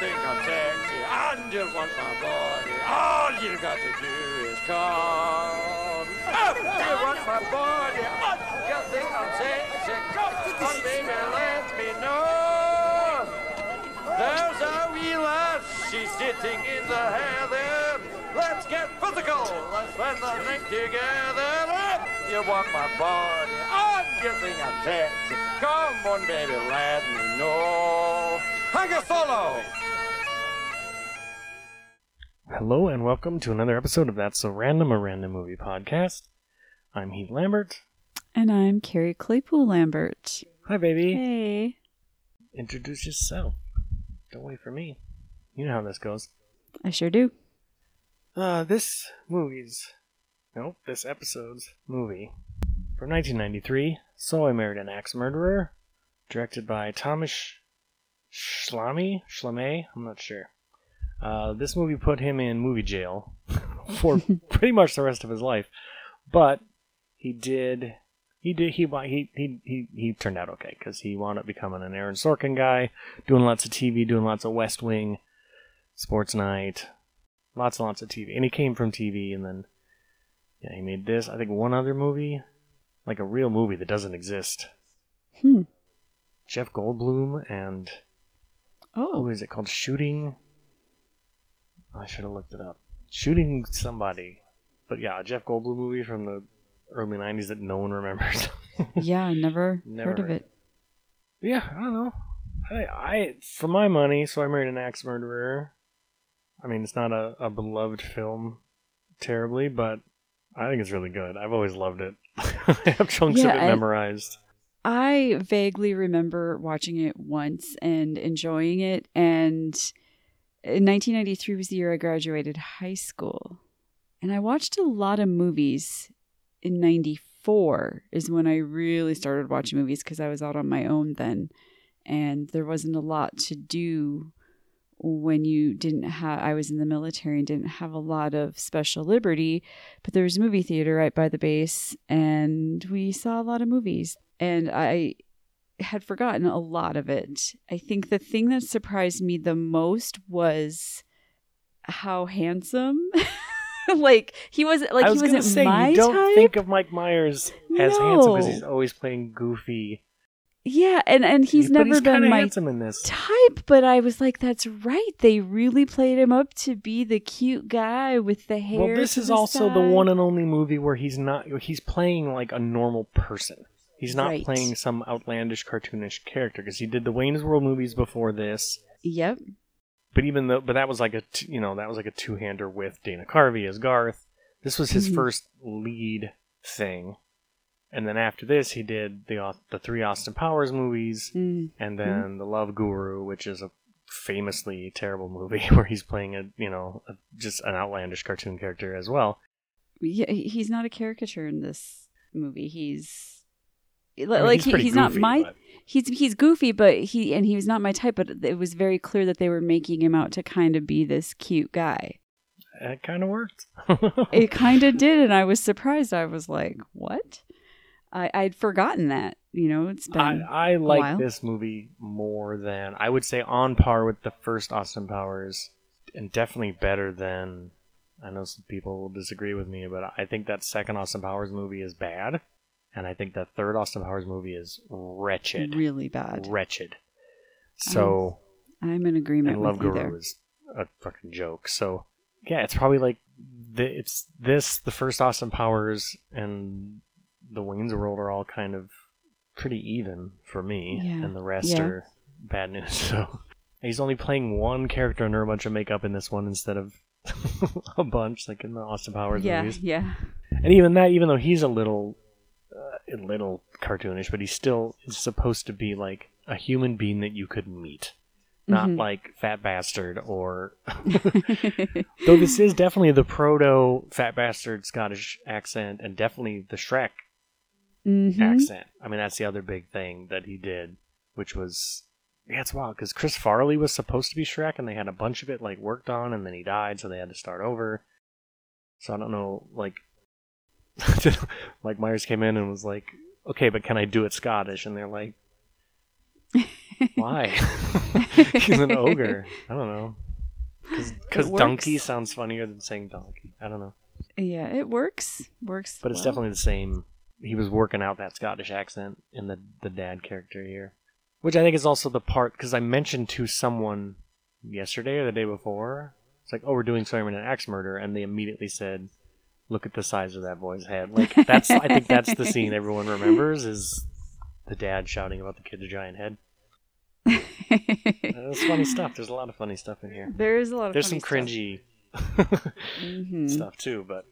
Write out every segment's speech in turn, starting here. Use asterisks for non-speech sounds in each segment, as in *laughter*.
think I'm sexy and you want my body, all you got to do is come. Oh, you want my body, and you think I'm sexy, come on, baby, let me know. There's a wee lass, she's sitting in the heather. Let's get physical, let's spend the night together. You want my body, and you think I'm sexy, come on, baby, let me know. Hang a solo. Hello and welcome to another episode of That's So Random, a random movie podcast. I'm Heath Lambert. And I'm Carrie Claypool Lambert. Hi, baby. Hey. Introduce yourself. Don't wait for me. You know how this goes. I sure do. Uh, this movie's, nope, this episode's movie from 1993. So I Married an Axe Murderer, directed by Thomas Schlamme. Schlamme. I'm not sure. Uh, this movie put him in movie jail *laughs* for pretty much the rest of his life, but he did. He did. He he he he, he turned out okay because he wound up becoming an Aaron Sorkin guy, doing lots of TV, doing lots of West Wing, Sports Night, lots and lots of TV. And he came from TV, and then yeah, he made this. I think one other movie, like a real movie that doesn't exist. Hmm. Jeff Goldblum and who Oh. is it called? Shooting. I should have looked it up. Shooting somebody, but yeah, a Jeff Goldblum movie from the early '90s that no one remembers. *laughs* Yeah, I never, Never heard of heard. it. yeah, I don't know. I, I for my money, so I married an axe murderer. I mean, it's not a, a beloved film terribly, but I think it's really good. I've always loved it. *laughs* I have chunks Yeah, of it I- memorized. I vaguely remember watching it once and enjoying it. And in 1993 was the year I graduated high school. And I watched a lot of movies in 94 is when I really started watching movies because I was out on my own then. And there wasn't a lot to do when you didn't have, I was in the military and didn't have a lot of special liberty. But there was a movie theater right by the base, and we saw a lot of movies. And I had forgotten a lot of it. I think the thing that surprised me the most was how handsome. *laughs* like he was like I was he wasn't say my you don't type. think of Mike Myers as handsome because he's always playing goofy. yeah, and and he's never he's been my handsome in this. type, but I was like, that's right. They really played him up to be the cute guy with the hair. Well, this is the also the one and only movie where he's not he's playing like a normal person. He's not Right. playing some outlandish cartoonish character because he did the Wayne's World movies before this. Yep. But even though but that was like a t- you know, that was like a two-hander with Dana Carvey as Garth. This was his Mhm. first lead thing. And then after this, he did the the three Austin Powers movies Mm. and then The Love Guru, which is a famously terrible movie *laughs* where he's playing a, you know, a, just an outlandish cartoon character as well. Yeah, he's not a caricature in this movie. He's I mean, like he's he- he's not my but- he's he's goofy, but he and he was not my type. But it was very clear that they were making him out to kind of be this cute guy. It kind of worked. It *laughs* kind of did, and I was surprised. I was like, "What?" I I'd forgotten that. You know, it's been I, I like this movie more than I would say on par with the first Austin Powers, and definitely better than. I know some people will disagree with me, but I think that second Austin Powers movie is bad, and I think the third Austin Powers movie is wretched, really bad. wretched. So. I'm in agreement and with Love you Guru is a fucking joke. So yeah, it's probably like the, it's this, the first Austin Powers, and the Wayne's World are all kind of pretty even for me, Yeah. and the rest Yeah. are bad news. *laughs* So he's only playing one character under a bunch of makeup in this one instead of *laughs* a bunch like in the Austin Powers Yeah, movies. yeah. yeah. And even that, even though he's a little, a little cartoonish, but he still is supposed to be like a human being that you could meet, not Mhm. like fat bastard or. *laughs* *laughs* though this is definitely the proto fat bastard Scottish accent, and definitely the Shrek Mhm. accent. I mean, that's the other big thing that he did, which was. Yeah, it's wild because Chris Farley was supposed to be Shrek, and they had a bunch of it like worked on, and then he died, so they had to start over. So I don't know, like, *laughs* Mike Myers came in and was like, "Okay, but can I do it Scottish?" And they're like, Why? *laughs* He's an ogre. I don't know. Because donkey sounds funnier than saying donkey. I don't know. Yeah, it works. Works. But it's well. definitely the same. He was working out that Scottish accent in the the dad character here, which I think is also the part because I mentioned to someone yesterday or the day before. It's like, oh, we're doing Soyman and Axe Murder, and they immediately said, "Look at the size of that boy's head." Like that's I think that's the scene everyone remembers is the dad shouting about the kid's giant head. It's funny stuff. There's a lot of funny stuff in here. there is a lot of There's some cringy hmm *laughs* stuff too, but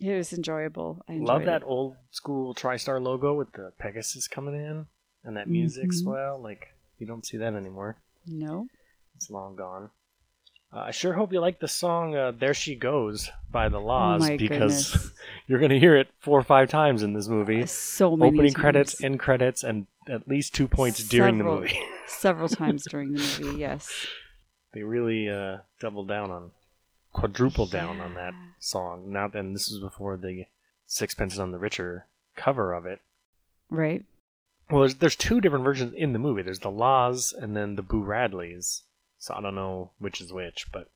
It was enjoyable. I Love that it. old school TriStar logo with the Pegasus coming in and that music Mhm. swell. Like you don't see that anymore. No. It's long gone. Uh, I sure hope you like the song uh, "There She Goes" by the La's oh because goodness. *laughs* you're going to hear it four or five times in this movie. So many Opening times. credits, end credits, and at least two points during the movie. *laughs* *laughs* Several times during the movie. Yes. they really uh, doubled down on, quadrupled down on that song. Now, and this was before the Sixpence None the Richer cover of it. Right. Well, there's, there's two different versions in the movie. There's the La's and then the Boo Radleys. So I don't know which is which, but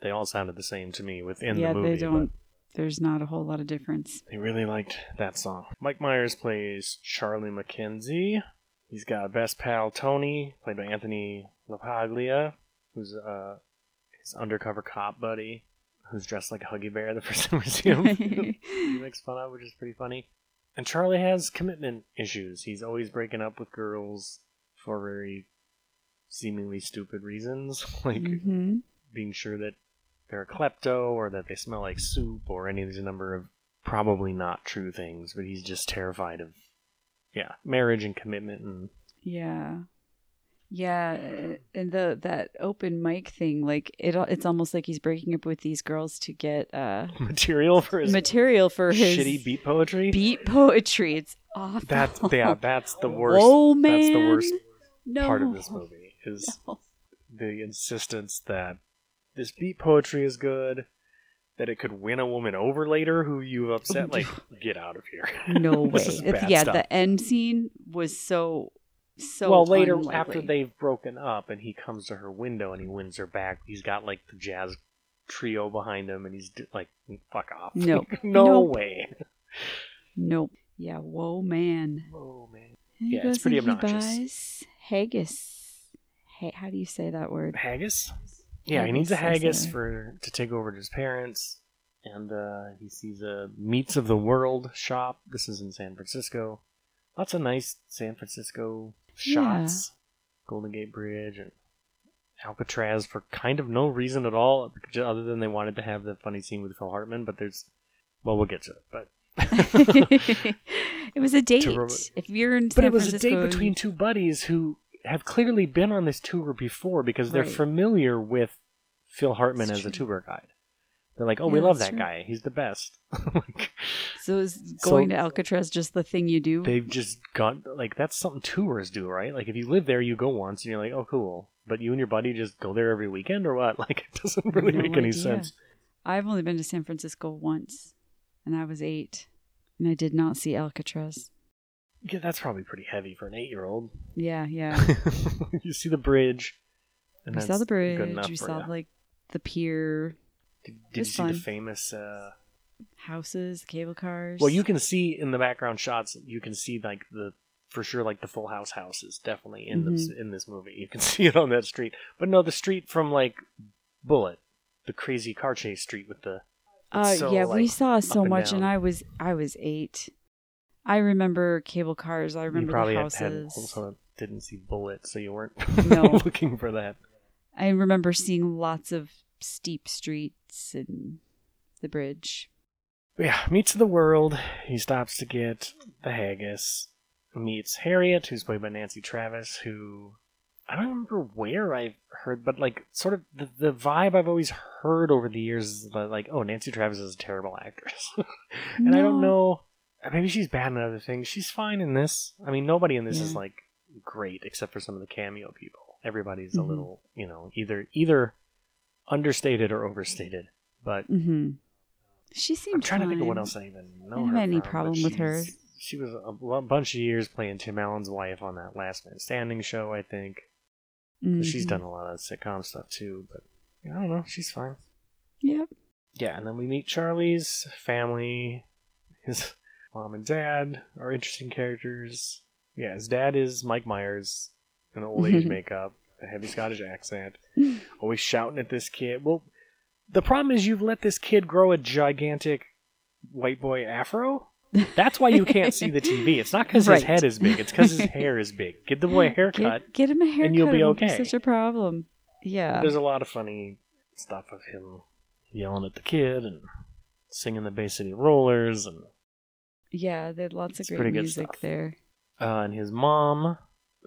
they all sounded the same to me within yeah, the movie. Yeah, they don't. There's not a whole lot of difference. They really liked that song. Mike Myers plays Charlie McKenzie. He's got best pal Tony, played by Anthony LaPaglia, who's uh, his undercover cop buddy, who's dressed like a Huggy Bear the *laughs* first time we see him. he makes fun of, which is pretty funny. And Charlie has commitment issues. He's always breaking up with girls for very seemingly stupid reasons, *laughs* like hmm being sure that they're a klepto or that they smell like soup or any of these number of probably not true things. But he's just terrified of, yeah, marriage and commitment and Yeah. Yeah, and the that open mic thing, like it, it's almost like he's breaking up with these girls to get uh, *laughs* material for his material for his shitty beat poetry. beat poetry. It's awful. That's yeah, that's the *laughs* worst. Whoa, man. That's the worst no. part of this movie is *laughs* No. the insistence that this beat poetry is good, that it could win a woman over later who you've upset. Like, *laughs* *laughs* get out of here. No way. This is It's- bad yeah, stuff. the end scene was so so. well, later unlikely. after they've broken up and he comes to her window and he wins her back, he's got like the jazz trio behind him and he's like, fuck off. Nope. no Nope. way. Nope. Yeah. Whoa, man. Oh man. And Yeah, it's pretty obnoxious. haggis. Hey, how do you say that word? Haggis? Yeah, he needs a Haggis, haggis for to take over to his parents, and uh, he sees a Meats of the World shop. This is in San Francisco. Lots of nice San Francisco shots. Golden Gate Bridge and Alcatraz for kind of no reason at all, other than they wanted to have the funny scene with Phil Hartman. But there's, well, we'll get to it. But *laughs* it was a *laughs* date. rem- if you're in but San it was Francisco, a date between two buddies who have clearly been on this tour before because they're Right. familiar with Phil Hartman as a true. tour guide. They're like, oh, we Yeah, love that true. guy. He's the best. *laughs* like, So is going to Alcatraz just the thing you do? they've just got like that's something tours do, right? Like if you live there, you go once and you're like, oh, cool. But you and your buddy just go there every weekend or what? *laughs* Like it doesn't really No make any idea. sense. I've only been to San Francisco once, and I was eight, and I did not see Alcatraz. Yeah, that's probably pretty heavy for an eight-year-old. Yeah, yeah. *laughs* you see the bridge. And we that's saw the bridge. We saw ya. like the pier, Did, did you see the famous? Uh, houses, cable cars. well, you can see in the background shots. You can see like the for sure like the Full House houses definitely in this Mm-hmm. in this movie. You can *laughs* see it on that street. But no, the street from like Bullitt, the crazy car chase street with the Uh, so, yeah, we saw so and much, down. and I was I was eight. I remember cable cars. I you remember probably the had, had houses. also didn't see bullets, so you weren't *laughs* No. looking for that. I remember seeing lots of steep streets and the bridge. Yeah, meets the world. He stops to get the haggis. Meets Harriet, who's played by Nancy Travis, who I don't remember where I've heard, but like sort of the, the vibe I've always heard over the years is that, like, oh, Nancy Travis is a terrible actress, *laughs* and I don't know. Maybe she's bad in other things. She's fine in this. I mean, nobody in this is like great except for some of the cameo people. Everybody's a Mhm. little, you know, either either understated or overstated. But Mm-hmm. She seems. I'm trying to think of what else I even know. I don't her have any from, problem with her. She was a, a bunch of years playing Tim Allen's wife on that Last Man Standing show, I think. She's Mhm. done a lot of sitcom stuff too, but I don't know. She's fine. Yep. Yeah, and then we meet Charlie's family. His mom and dad are interesting characters. Yeah, his dad is Mike Myers in old age *laughs* makeup, a heavy Scottish accent, *laughs* always shouting at this kid. Well, the problem is you've let this kid grow a gigantic white boy afro. That's why you can't see the *laughs* TV. It's not because Right. his head is big. It's because his hair is big. Give the boy a haircut. Get, get him a haircut. and you'll be okay. Such a problem. Yeah. There's a lot of funny stuff of him yelling at the kid and singing the Bay City Rollers and Yeah, there's lots of It's great pretty good music stuff. there. uh, and his mom,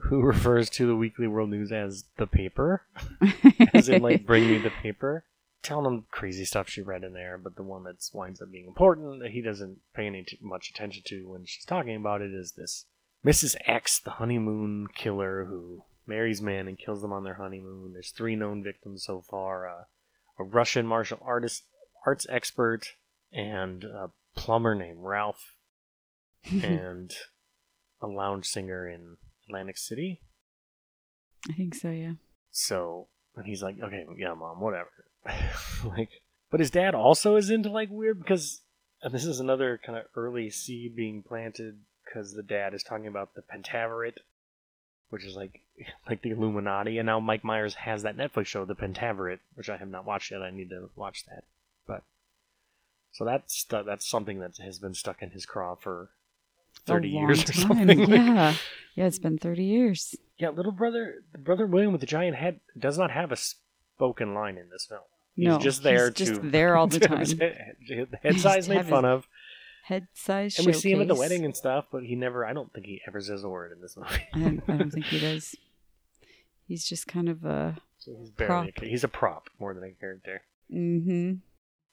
who *laughs* refers to the Weekly World News as the paper, *laughs* as in like bring me the paper, telling him crazy stuff she read in there. But the one that winds up being important that he doesn't pay any t- much attention to when she's talking about it is this Mrs. X, the honeymoon killer who marries men and kills them on their honeymoon. There's three known victims so far: uh, a Russian martial artist, arts expert, and a plumber named Ralph, *laughs* and a lounge singer in Atlantic City. I think so, yeah. So, and he's like, okay, yeah, mom, whatever. *laughs* like, but his dad also is into like weird because, and this is another kind of early seed being planted because the dad is talking about the Pentaverate, which is like *laughs* like the Illuminati, and now Mike Myers has that Netflix show, The Pentaverate, which I have not watched yet. I need to watch that, but so that's that's something that has been stuck in his craw for A thirty years or time, something. Like, Yeah. Yeah, *laughs* it's been 30 years. yeah, little brother, brother William with the giant head does not have a spoken line in this film. He's no, just there he's just there all the to *laughs* have his time. head, *laughs* head Just size made fun of, Head size and we see him at the wedding and stuff. But he never. I don't think he ever says a word in this movie. I don't, I don't think he does. He's just kind of a. so he's barely. Prop. A, he's a prop more than a character. Mm-hmm.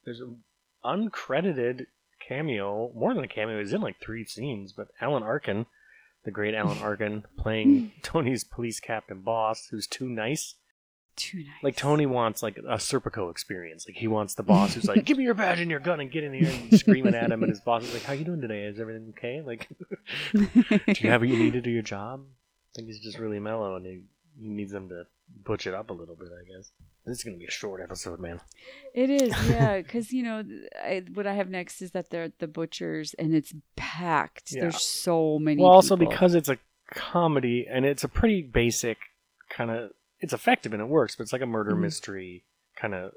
There's an uncredited cameo, more than a cameo. He's in like three scenes, but Alan Arkin, the great Alan *laughs* Arkin, playing *laughs* Tony's police captain boss, who's too nice. Too nice. Like Tony wants like a Serpico experience. Like he wants the *laughs* boss who's like, "Give me your badge and your gun and get in here," and screaming at him. And his boss is like, "How you doing today? Is everything okay? Like, do you have what you need to do your job?" I think he's just really mellow, and he, he needs them to butch it up a little bit. I guess this is gonna be a short episode, man. It is, *laughs* yeah, because you know I, what I have next is that they're at the butchers and it's packed. Yeah. There's so many. Well, also people. because it's a comedy and it's a pretty basic kind of. It's effective and it works, but it's like a murder Mhm. mystery kind of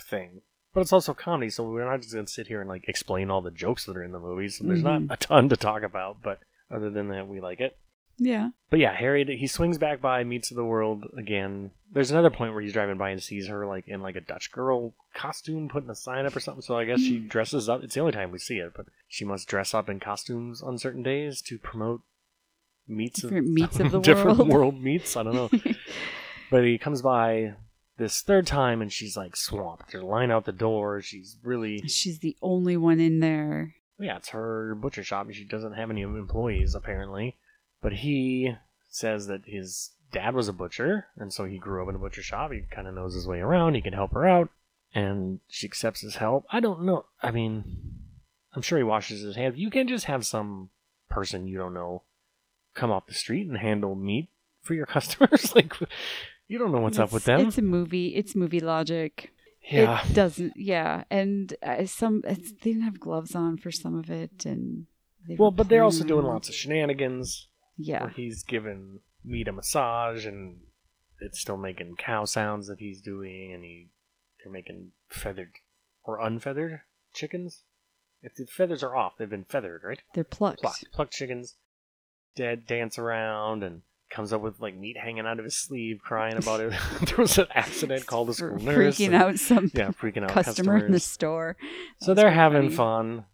thing. But it's also comedy, so we're not just gonna sit here and like explain all the jokes that are in the movies. So there's Mhm. not a ton to talk about, but other than that, we like it. Yeah, But yeah, Harry he swings back by, meets of the world again. There's another point where he's driving by and sees her like in like a Dutch girl costume, putting a sign up or something. So I guess she mm. dresses up. It's the only time we see it, but she must dress up in costumes on certain days to promote meets Different meats of *laughs* the different world. world meets. I don't know, *laughs* but he comes by this third time and she's like swamped. They're line out the door. She's really she's the only one in there. yeah, it's her butcher shop. and She doesn't have any employees apparently, but he says that his dad was a butcher, and so he grew up in a butcher shop. He kind of knows his way around. He can help her out, and she accepts his help. I don't know. I mean, I'm sure he washes his hands. You can't just have some person you don't know come off the street and handle meat for your *laughs* customers. like, you don't know what's up with them. It's a movie. It's movie logic. yeah, It doesn't. Yeah, and uh, some it's, they didn't have gloves on for some of it, and well, but they're also doing lots of shenanigans. Yeah, where he's giving meat a massage and it's still making cow sounds that he's doing and he they're making feathered or unfeathered chickens if the feathers are off they've been feathered right they're plucked. plucked plucked chickens dead dance around and comes up with like meat hanging out of his sleeve crying about it *laughs* there was an accident *laughs* called the school nurse freaking and- out some yeah freaking out customer in the customers. store. so they're having funny. fun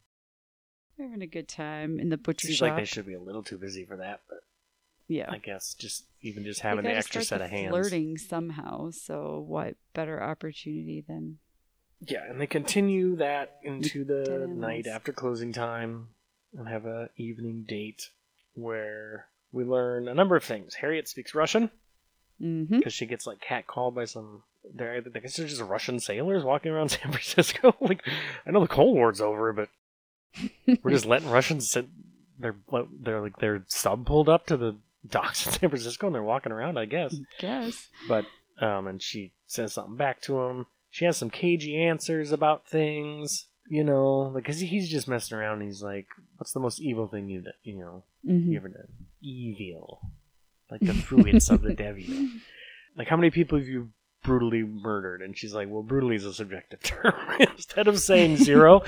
having a good time in the butcher seems shop. like they should be a little too busy for that but yeah, i guess just even just having the extra set of hands flirting somehow. So what better opportunity than Yeah, and they continue that into the animals. night after closing time and have a evening date where we learn a number of things. Harriet speaks Russian mm-hmm. because she gets like catcalled by some. They're, I guess they're just Russian sailors walking around *laughs* San Francisco. *laughs* like, I know the Cold War's over, but we're just letting Russians sit. They're they're like their sub pulled up to the docks in San Francisco and they're walking around, I guess. Guess. But um, and she says something back to him. She has some cagey answers about things, you know, because he's just messing around. And he's like, "What's the most evil thing you you know Mhm. you ever done? Evil, like the fruits of the devil. *laughs* Like how many people have you brutally murdered?" And she's like, "Well, brutally is a subjective *laughs* term." *laughs* Instead of saying zero,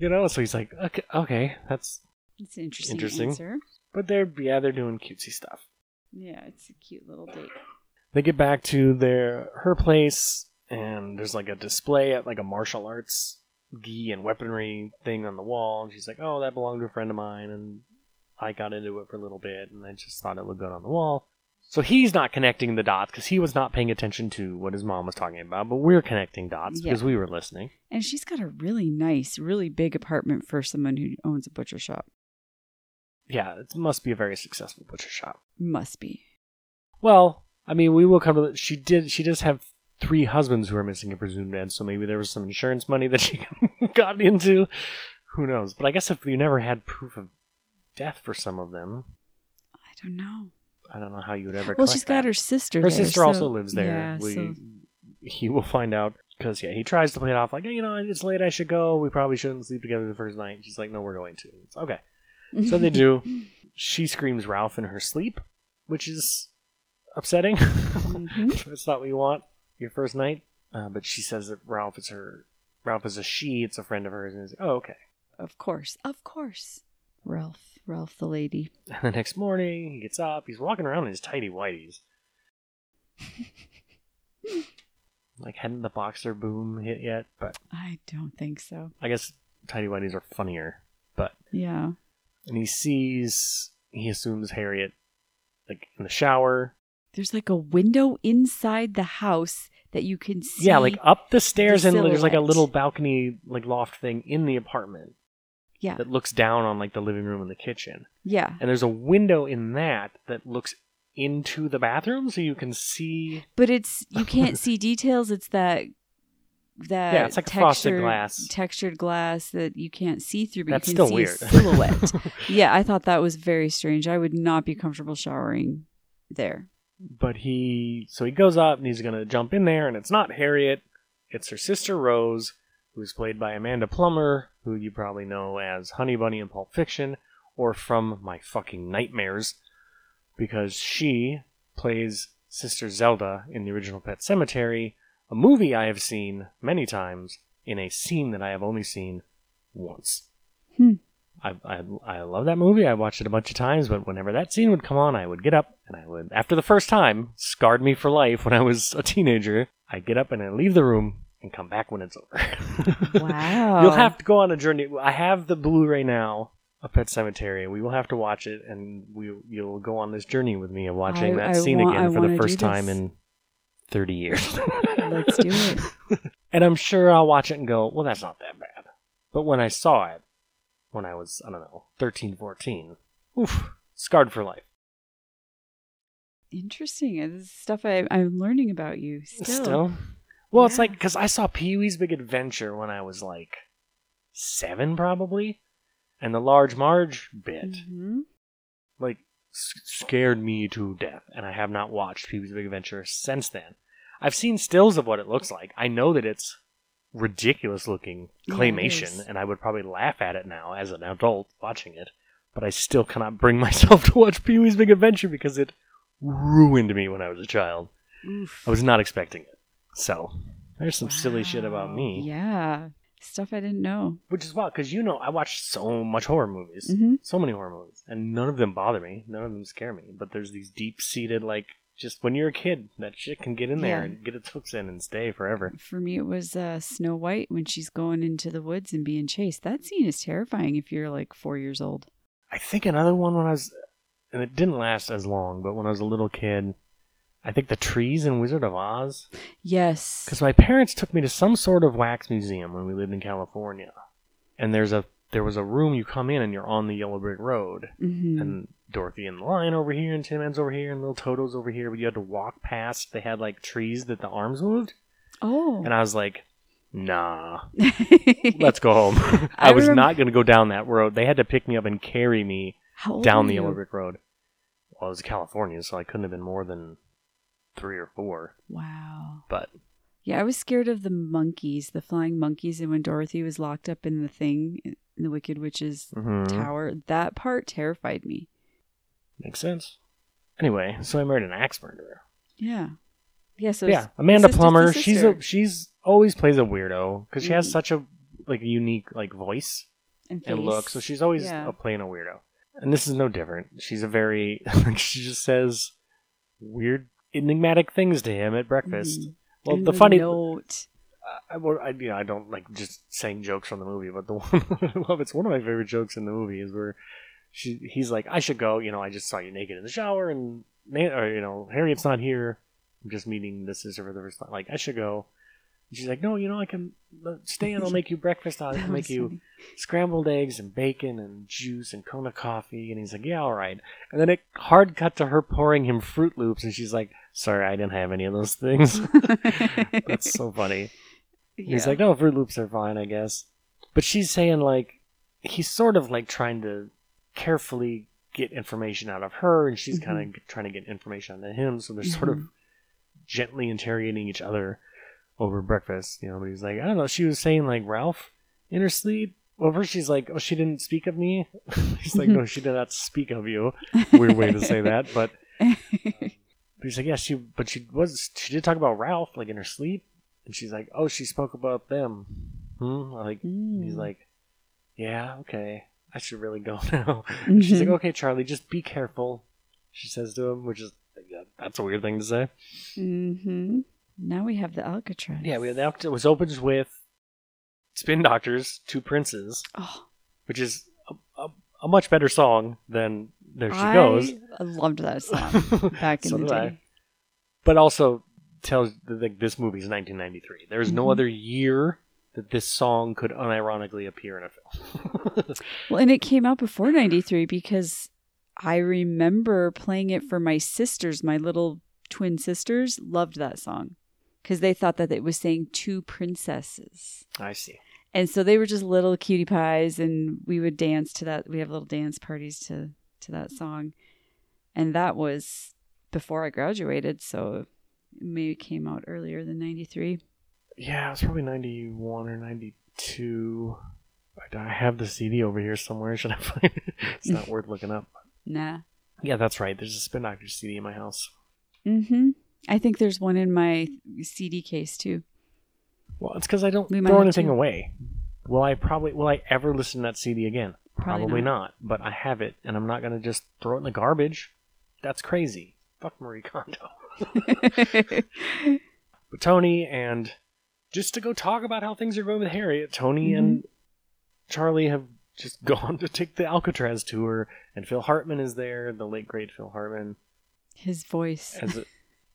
you know, so he's like, "Okay, okay, that's." It's an interesting, Interesting. answer. But they're yeah, they're doing cutesy stuff. Yeah, it's a cute little date. they get back to their her place and there's like a display at like a martial arts gi and weaponry thing on the wall and she's like oh that belonged to a friend of mine and i got into it for a little bit and i just thought it looked good on the wall so he's not connecting the dots because he was not paying attention to what his mom was talking about but we're connecting dots Yeah. because we were listening And she's got a really nice, really big apartment for someone who owns a butcher shop. yeah it must be a very successful butcher shop Must be. Well, I mean, we will come to. The, she did. She does have three husbands who are missing and presumed dead. So maybe there was some insurance money that *laughs* she got into. Who knows? But I guess if you never had proof of death for some of them, I don't know. I don't know how you would ever. Well, she's got that. her sister. Her there, sister so- also lives there. Yeah, we, so He will find out because yeah, he tries to play it off like, hey, you know, it's late. I should go. We probably shouldn't sleep together the first night. She's like, no, we're going to. It's okay. So they do. *laughs* She screams Ralph in her sleep, which is upsetting. Mhm. That's not what you want your first night. Uh, but she says that Ralph is her. Ralph is a she. It's a friend of hers. And is oh okay. Of course, of course. Ralph, Ralph the lady. *laughs* And the next morning, he gets up. He's walking around in his tidy whities. *laughs* like hadn't the boxer boom hit yet? But I don't think so. I guess tidy whities are funnier. But Yeah. and he sees he assumes Harriet like in the shower. There's like a window inside the house that you can see. yeah, like up the stairs the and there's like a little balcony like loft thing in the apartment yeah, that looks down on like the living room and the kitchen. yeah. And there's a window in that that looks into the bathroom so you can see But it's you can't see details. It's that that Yeah, it's like frosted textured- glass. textured glass that you can't see through, but That's you can still see weird. a silhouette. *laughs* yeah, I thought that was very strange. I would not be comfortable showering there. but he so he goes up and he's gonna jump in there and it's not Harriet, it's her sister Rose, who's played by Amanda Plummer, who you probably know as Honey Bunny in Pulp Fiction, or from My Fucking Nightmares, because she plays Sister Zelda in the original Pet Sematary, a movie I have seen many times in a scene that I have only seen once. Hmm. I, I, I love that movie. I watched it a bunch of times, but whenever that scene would come on, I would get up and I would, after the first time, scarred me for life when I was a teenager. I'd get up and I'd leave the room and come back when it's over. *laughs* Wow. You'll have to go on a journey. I have the Blu-ray now of Pet Sematary. We will have to watch it, and we you'll go on this journey with me of watching I- that I scene want- again I for the first time in thirty years. *laughs* Let's do it. *laughs* And I'm sure I'll watch it and go, well, that's not that bad. But when I saw it, when I was, I don't know, 13, 14, oof, scarred for life. Interesting. This is stuff I, I'm learning about you still. Well, it's like, because I saw Pee Wee's Big Adventure when I was like seven, probably. And the Large Marge bit, Mhm. like, s- scared me to death. And I have not watched Pee Wee's Big Adventure since then. I've seen stills of what it looks like. I know that it's ridiculous looking claymation, is. and I would probably laugh at it now as an adult watching it. But I still cannot bring *laughs* myself to watch Pee Wee's Big Adventure because it ruined me when I was a child. Oof. I was not expecting it. So there's some silly shit about me, Yeah. Stuff I didn't know. which is wild because you know I watch so much horror movies, hmm so many horror movies, and none of them bother me. None of them scare me. But there's these deep seated like. Just when you're a kid, that shit can get in there Yeah. and get its hooks in and stay forever. For me, it was uh, Snow White when she's going into the woods and being chased. That scene is terrifying if you're like four years old. I think another one when I was, and it didn't last as long, but when I was a little kid, I think the trees in Wizard of Oz. Yes. Because my parents took me to some sort of wax museum when we lived in California, and there's a there was a room you come in and you're on the yellow brick road, hmm and Dorothy and the Lion over here, and Tin Man's over here, and little Toto's over here. But you had to walk past. They had like trees that the arms moved, oh. and I was like, "Nah, *laughs* let's go home." I, *laughs* I was remem- not going to go down that road. They had to pick me up and carry me down the yellow brick road. Well, it was California, so I couldn't have been more than three or four. Wow. But Yeah, I was scared of the monkeys, the flying monkeys, and when Dorothy was locked up in the thing, in the Wicked Witch's mhm, tower, that part terrified me. makes sense. Anyway, so I married an axe murderer. Yeah. Yeah, so yeah, Amanda sister Plummer. She's a she's always plays a weirdo because she has Mhm. such a like a unique like voice and, and look. So she's always Yeah. a playing a weirdo. And this is no different. She's a very *laughs* she just says weird enigmatic things to him at breakfast. Mhm. Well, And the funny note. I, well, I, you know, I don't like just saying jokes from the movie, but the *laughs* one I love it's one of my favorite jokes in the movie is where she he's like, I should go. You know, I just saw you naked in the shower, and Na- or you know, Harriet's not here. I'm just meeting the sister for the first time. Like, I should go. And she's like, No, you know, I can uh, stay and I'll make you breakfast. I'll *laughs* make was you scrambled eggs and bacon and juice and Kona coffee. And he's like, Yeah, all right. And then it hard cut to her pouring him Froot Loops, and she's like, Sorry, I didn't have any of those things. *laughs* That's so funny. He's like, oh, no, Froot Loops are fine, I guess. But she's saying, like, he's sort of like trying to carefully get information out of her, and she's kind of mm-hmm. trying to get information out of him. So they're sort of mm-hmm. gently interrogating each other over breakfast, you know. But he's like, I don't know. She was saying, like, Ralph in her sleep. Well, first she's like, oh, she didn't speak of me. *laughs* he's like, no, she did not speak of you. Weird way to say that, but. *laughs* But he's like, yeah, she, but she was, she did talk about Ralph, like in her sleep, and she's like, oh, she spoke about them. Hmm. Like he's Mm. like, yeah, okay, I should really go *laughs* now. She's like, Mhm. okay, Charlie, just be careful. She says to him, which is yeah, that's a weird thing to say. hmm Now we have the Alcatraz. Yeah, we had the, it was opens with Spin Doctors, Two Princes, Oh, which is a, much better song than There She Goes. I Goes. loved that song *laughs* back in So the did I. day. but also tells that this movie is 1993. There is no Mhm. other year that this song could unironically appear in a film. *laughs* Well, and it came out before 93 because I remember playing it for my sisters, my little twin sisters loved that song because they thought that it was saying two princesses. I see. And so they were just little cutie pies and we would dance to that. We have little dance parties to to that song. And that was before I graduated, so it maybe came out earlier than 93. Yeah, it was probably 91 or 92. I- I have the CD over here somewhere. *laughs* Should I find it? It's not worth looking up. *laughs* Nah. Yeah, that's right. There's a Spin Doctor CD in my house. Mm-hmm. I think there's one in my CD case too. Well, it's because I don't We might throw have anything to. away. Will I probably will I ever listen to that CD again? Probably not. But I have it, and I'm not gonna just throw it in the garbage. That's crazy. Fuck Marie Kondo. *laughs* But Tony and just to go talk about how things are going with Harriet, Tony and mm-hmm. Charlie have just *laughs* gone to take the Alcatraz tour, and Phil Hartman is there, the late great Phil Hartman. His voice. As a,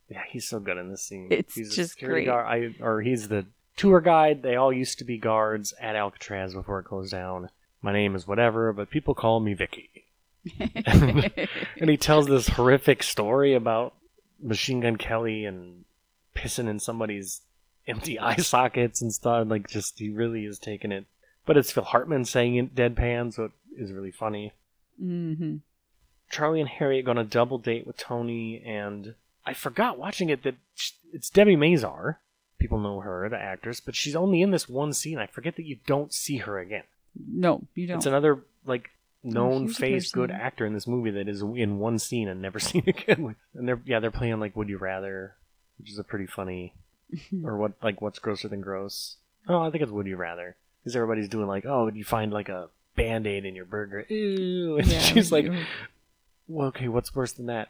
yeah, he's so good in this scene. *laughs* It's he's a just great. guard, I, or he's the tour guide. They all used to be guards at Alcatraz before it closed down. My name is whatever, but people call me Vicky. *laughs* And he tells this horrific story about Machine Gun Kelly and pissing in somebody's empty *laughs* eye sockets and stuff. Like, just he really is taking it. But it's Phil Hartman saying it deadpan, so it is really funny. hmm Charlie and Harriet go on a double date with Tony, and I forgot watching it that it's Debbie Mazar. People know her, the actress, but she's only in this one scene. I forget that you don't see her again. No, you don't. It's another like oh, known here's face good actor in this movie that is in one scene and never *laughs* seen again. And they're yeah they're playing like Would You Rather, which is a pretty funny *laughs* or what like what's grosser than gross. Oh, I think it's Would You Rather because everybody's doing like oh you find like a band aid in your burger. *laughs* Ew. And Yeah, she's like well okay what's worse than that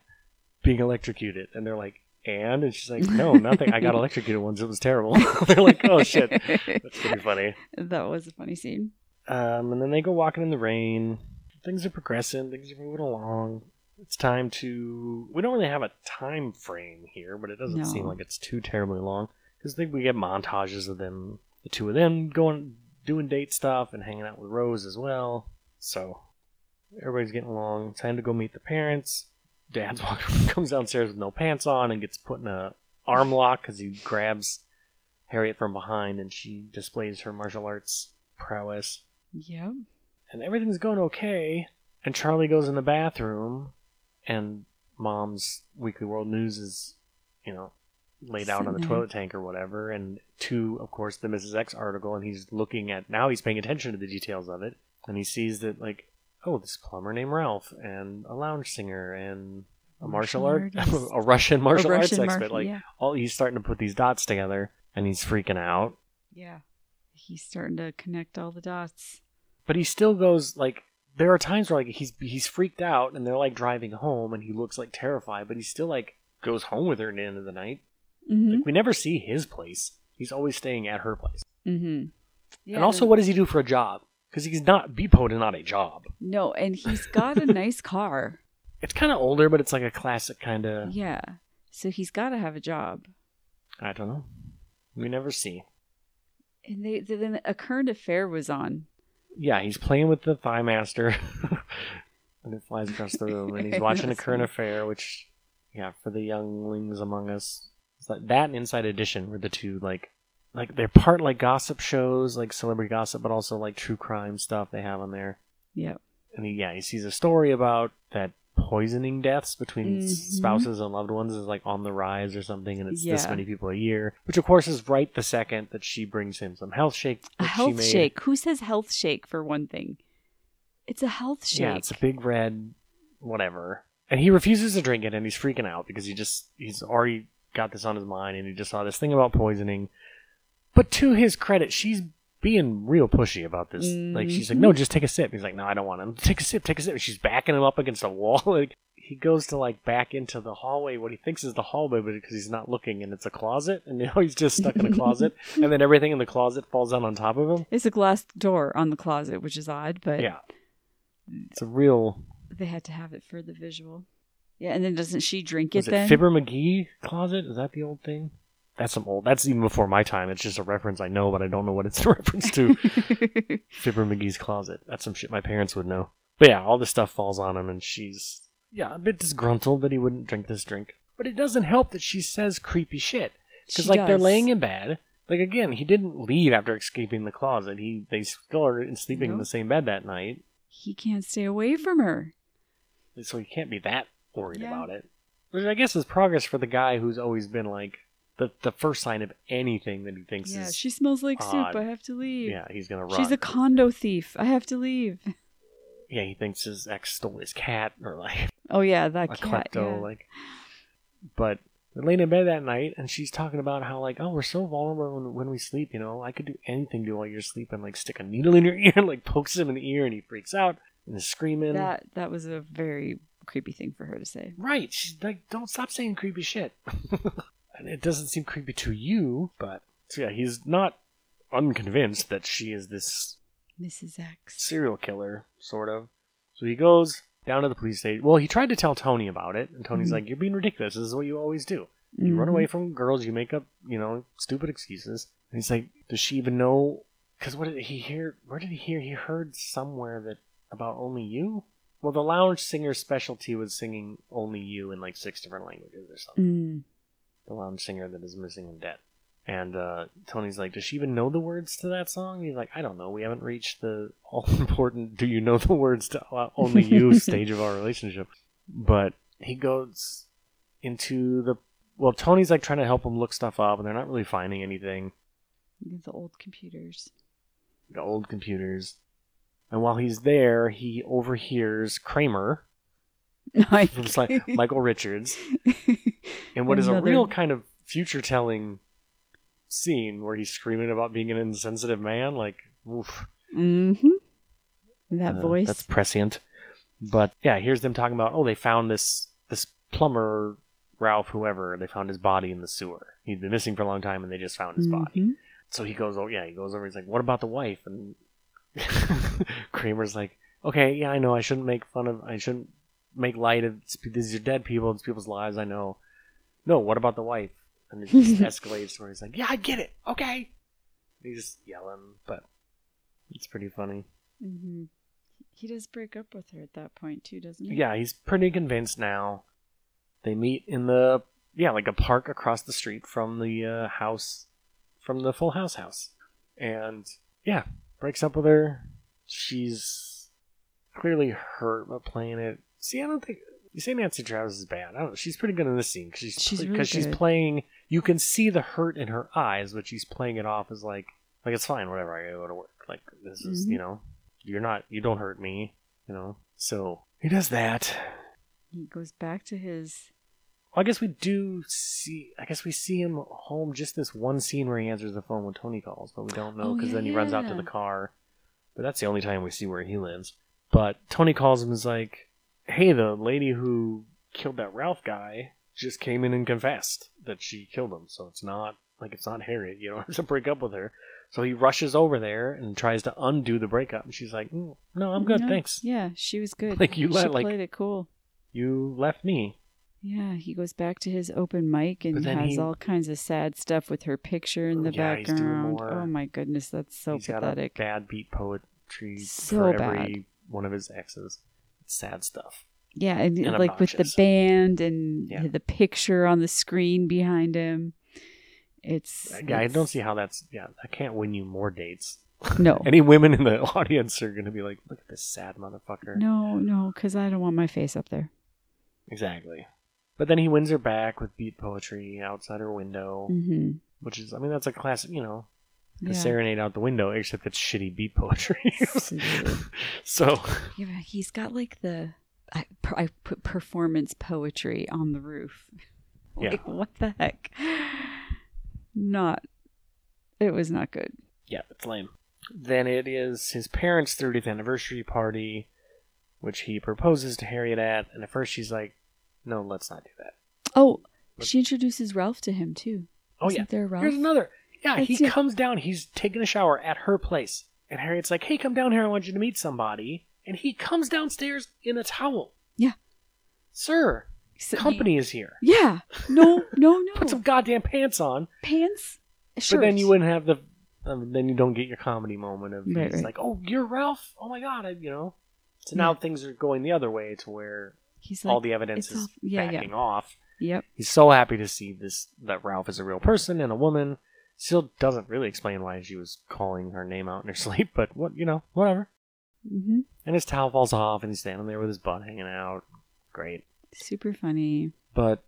being electrocuted and they're like and and she's like no nothing I got *laughs* electrocuted once it was terrible. *laughs* they're like oh shit that's pretty funny. that was a funny scene. Um, and then they go walking in the rain. Things are progressing. Things are moving along. It's time to. We don't really have a time frame here, but it doesn't No. seem like it's too terribly long because I think we get montages of them, the two of them going doing date stuff and hanging out with Rose as well. So everybody's getting along. Time to go meet the parents. Dad's *laughs* walking, comes downstairs with no pants on and gets put in a arm lock because he grabs Harriet from behind and she displays her martial arts prowess Yep. and everything's going okay. And Charlie goes in the bathroom, and mom's Weekly World News is, you know, laid out on the toilet tank or whatever, and to, of course, the Mrs. X article, and he's looking at now he's paying attention to the details of it, and he sees that like, oh, this plumber named Ralph, and a lounge singer, and a martial, Martial art, *laughs* artist. a Russian martial A arts Russian expert, mar- like yeah. all he's starting to put these dots together, and he's freaking out. Yeah. He's starting to connect all the dots. but he still goes like there are times where like he's he's freaked out and they're like driving home and he looks like terrified but he still like goes home with her at the end of the night Mm-hmm. like we never see his place he's always staying at her place Mm-hmm. Yeah, and also what does he do for a job because he's not Bepo is not a job No, and he's got a nice *laughs* car. it's kind of older but it's like a classic kind of Yeah. So he's got to have a job. i don't know we never see And they, then a current affair was on. yeah he's playing with the thigh master *laughs* and it flies across the room and he's *laughs* watching a current affair which yeah for the younglings among us like that and inside edition were the two like like they're part like gossip shows like celebrity gossip but also like true crime stuff they have on there Yep. and he, yeah he sees a story about that poisoning deaths between Mhm. spouses and loved ones is like on the rise or something and it's this many people a year which of course is right the second that she brings him some health shake A health shake. Who says health shake for one thing? It's a health shake. Yeah, it's a big red whatever. And he refuses to drink it and he's freaking out because he just he's already got this on his mind and he just saw this thing about poisoning. But to his credit, she's being real pushy about this. Like she's like. "No, mm-hmm. just take a sip." He's like, "No, I don't want to. Take a sip, take a sip." She's backing him up against a wall. *laughs* like he goes to like back into the hallway, what he thinks is the hallway, but because he's not looking and it's a closet, and *laughs* now he's just stuck in a closet, *laughs* and then everything in the closet falls down on top of him. It's a glass door on the closet, which is odd, but Yeah, it's a real they had to have it for the visual. Yeah, and then doesn't she drink it Is it then? Fibber McGee closet? Is that the old thing? That's some old. That's even before my time. It's just a reference I know, but I don't know what it's *laughs* a reference to. *laughs* Fibber McGee's closet. That's some shit my parents would know. But yeah, all this stuff falls on him, and she's yeah a bit disgruntled that he wouldn't drink this drink. But it doesn't help that she says creepy shit because She like they're does. laying in bed. Like again, he didn't leave after escaping the closet. He they still are sleeping in Nope. the same bed that night, he can't stay away from her. so he can't be that worried Yeah. about it. Which I guess is progress for the guy who's always been like the the first sign of anything that he thinks is Yeah, is she smells like odd. soup. I have to leave. yeah he's gonna run. She's a condo thief. I have to leave. yeah he thinks his ex stole his cat or like Oh yeah, that a cat. klepto yeah. like. But they're laying in bed that night, and she's talking about how like oh we're so vulnerable when, when we sleep. You know I could do anything to you while you're sleeping, like stick a needle in your *laughs* ear, and like pokes him in the ear, and he freaks out and is screaming. that that was a very creepy thing for her to say. Right. She's like, don't stop saying creepy shit. *laughs* and it doesn't seem creepy to you, but so yeah, he's not unconvinced that she is this Mrs. X. serial killer, sort of. So he goes down to the police station. Well, he tried to tell Tony about it, and Tony's Mhm. like, "You're being ridiculous. This is what you always do. You run Mhm. away from girls. You make up, you know, stupid excuses." And he's like, "Does she even know? Because what did he hear? Where did he hear? He heard somewhere that about only you." Well, the lounge singer's specialty was singing "Only You" in like six different languages or something. Mm. The lounge singer that is missing and dead. And uh, Tony's like, "Does she even know the words to that song?" He's like, "I don't know. We haven't reached the *laughs* all important. Do you know the words to "Only You" *laughs* stage of our relationship." But he goes into the well. Tony's like trying to help him look stuff up, and they're not really finding anything. The old computers. The old computers. And while he's there, he overhears Kramer, *laughs* Like, from Michael Richards, in what is a real kind of future telling scene where he's screaming about being an insensitive man. Like, oof. mm-hmm. That Uh, voice. That's prescient. But yeah, here's them talking about, oh, they found this this plumber, Ralph, whoever. They found his body in the sewer. He'd been missing for a long time, and they just found his body. Mhm. So he goes, oh yeah, he goes over. He's like, what about the wife? And *laughs* Kramer's like, okay, yeah, I know. I shouldn't make fun of. I shouldn't make light of. These are dead people. It's people's lives. I know. No, what about the wife? And it just *laughs* escalates where he's like, yeah, I get it. Okay. He's just yelling, but it's pretty funny. Mhm. He does break up with her at that point too, doesn't he? Yeah, he's pretty convinced now. They meet in the yeah, like a park across the street from the uh, house, from the Full House house, and yeah, breaks up with her. She's clearly hurt, but playing it. See, I don't think You say Nancy Travis is bad. I don't know. She's pretty good in this scene because she's She's because really she's playing. You can see the hurt in her eyes, but she's playing it off as like like it's fine, whatever. I gotta go to work. Like this is Mhm. you know you're not you don't hurt me. You know. So he does that. He goes back to his. Well, I guess we do see. I guess we see him home just this one scene where he answers the phone when Tony calls, but we don't know Oh, because yeah, then he runs out to the car. But that's the only time we see where he lives. But Tony calls him and is like, "Hey, the lady who killed that Ralph guy just came in and confessed that she killed him. So it's not like it's not Harriet. You don't *laughs* have to break up with her." So he rushes over there and tries to undo the breakup, and she's like, "Mm, "No, I'm good, No, thanks. Yeah, she was good. Like, you she let, like- played it cool. You left me." Yeah, he goes back to his open mic and has he- all kinds of sad stuff with her picture in the Yeah, background. Oh my goodness, that's so He's pathetic. bad beat poetry So for every bad. one of his exes. It's sad stuff. Yeah, and, and like with the band and Yeah. the picture on the screen behind him. It's Yeah, I don't see how that's. Yeah, I can't win you more dates. No, *laughs* Any women in the *laughs* audience are going to be like, look at this sad motherfucker. no, no, because I don't want my face up there. Exactly. But then he wins her back with beat poetry outside her window, hmm which is, I mean, that's a classic, you know, the Yeah. serenade out the window, except it's shitty beat poetry. *laughs* *laughs* So, Yeah, he's got like the I, I put performance poetry on the roof. *laughs* Yeah. What the heck? Not. It was not good. yeah, it's lame. Then it is his parents' 30th anniversary party, which he proposes to Harriet at, and at first she's like, no, let's not do that. Oh, But- she introduces Ralph to him too. Oh, Isn't yeah. there Ralph? Here's another. Yeah, he That's comes down. He's taking a shower at her place, and Harriet's like, "Hey, come down here. I want you to meet somebody." And he comes downstairs in a towel. Yeah. Sir, So- company is here. Yeah. No, *laughs* no, no. Put some goddamn pants on. pants. But then you wouldn't have the. Um, then you don't get your comedy moment of Right, he's right. like, "Oh, you're Ralph. Oh my god," I, you know. So now things are going the other way to where He's like, all the evidence it's is all- yeah, yeah. backing off. Yep. He's so happy to see this that Ralph is a real person and a woman. Still doesn't really explain why she was calling her name out in her *laughs* sleep, but what you know, whatever. hmm And his towel falls off, and he's standing there with his butt hanging out. Great, Super funny. but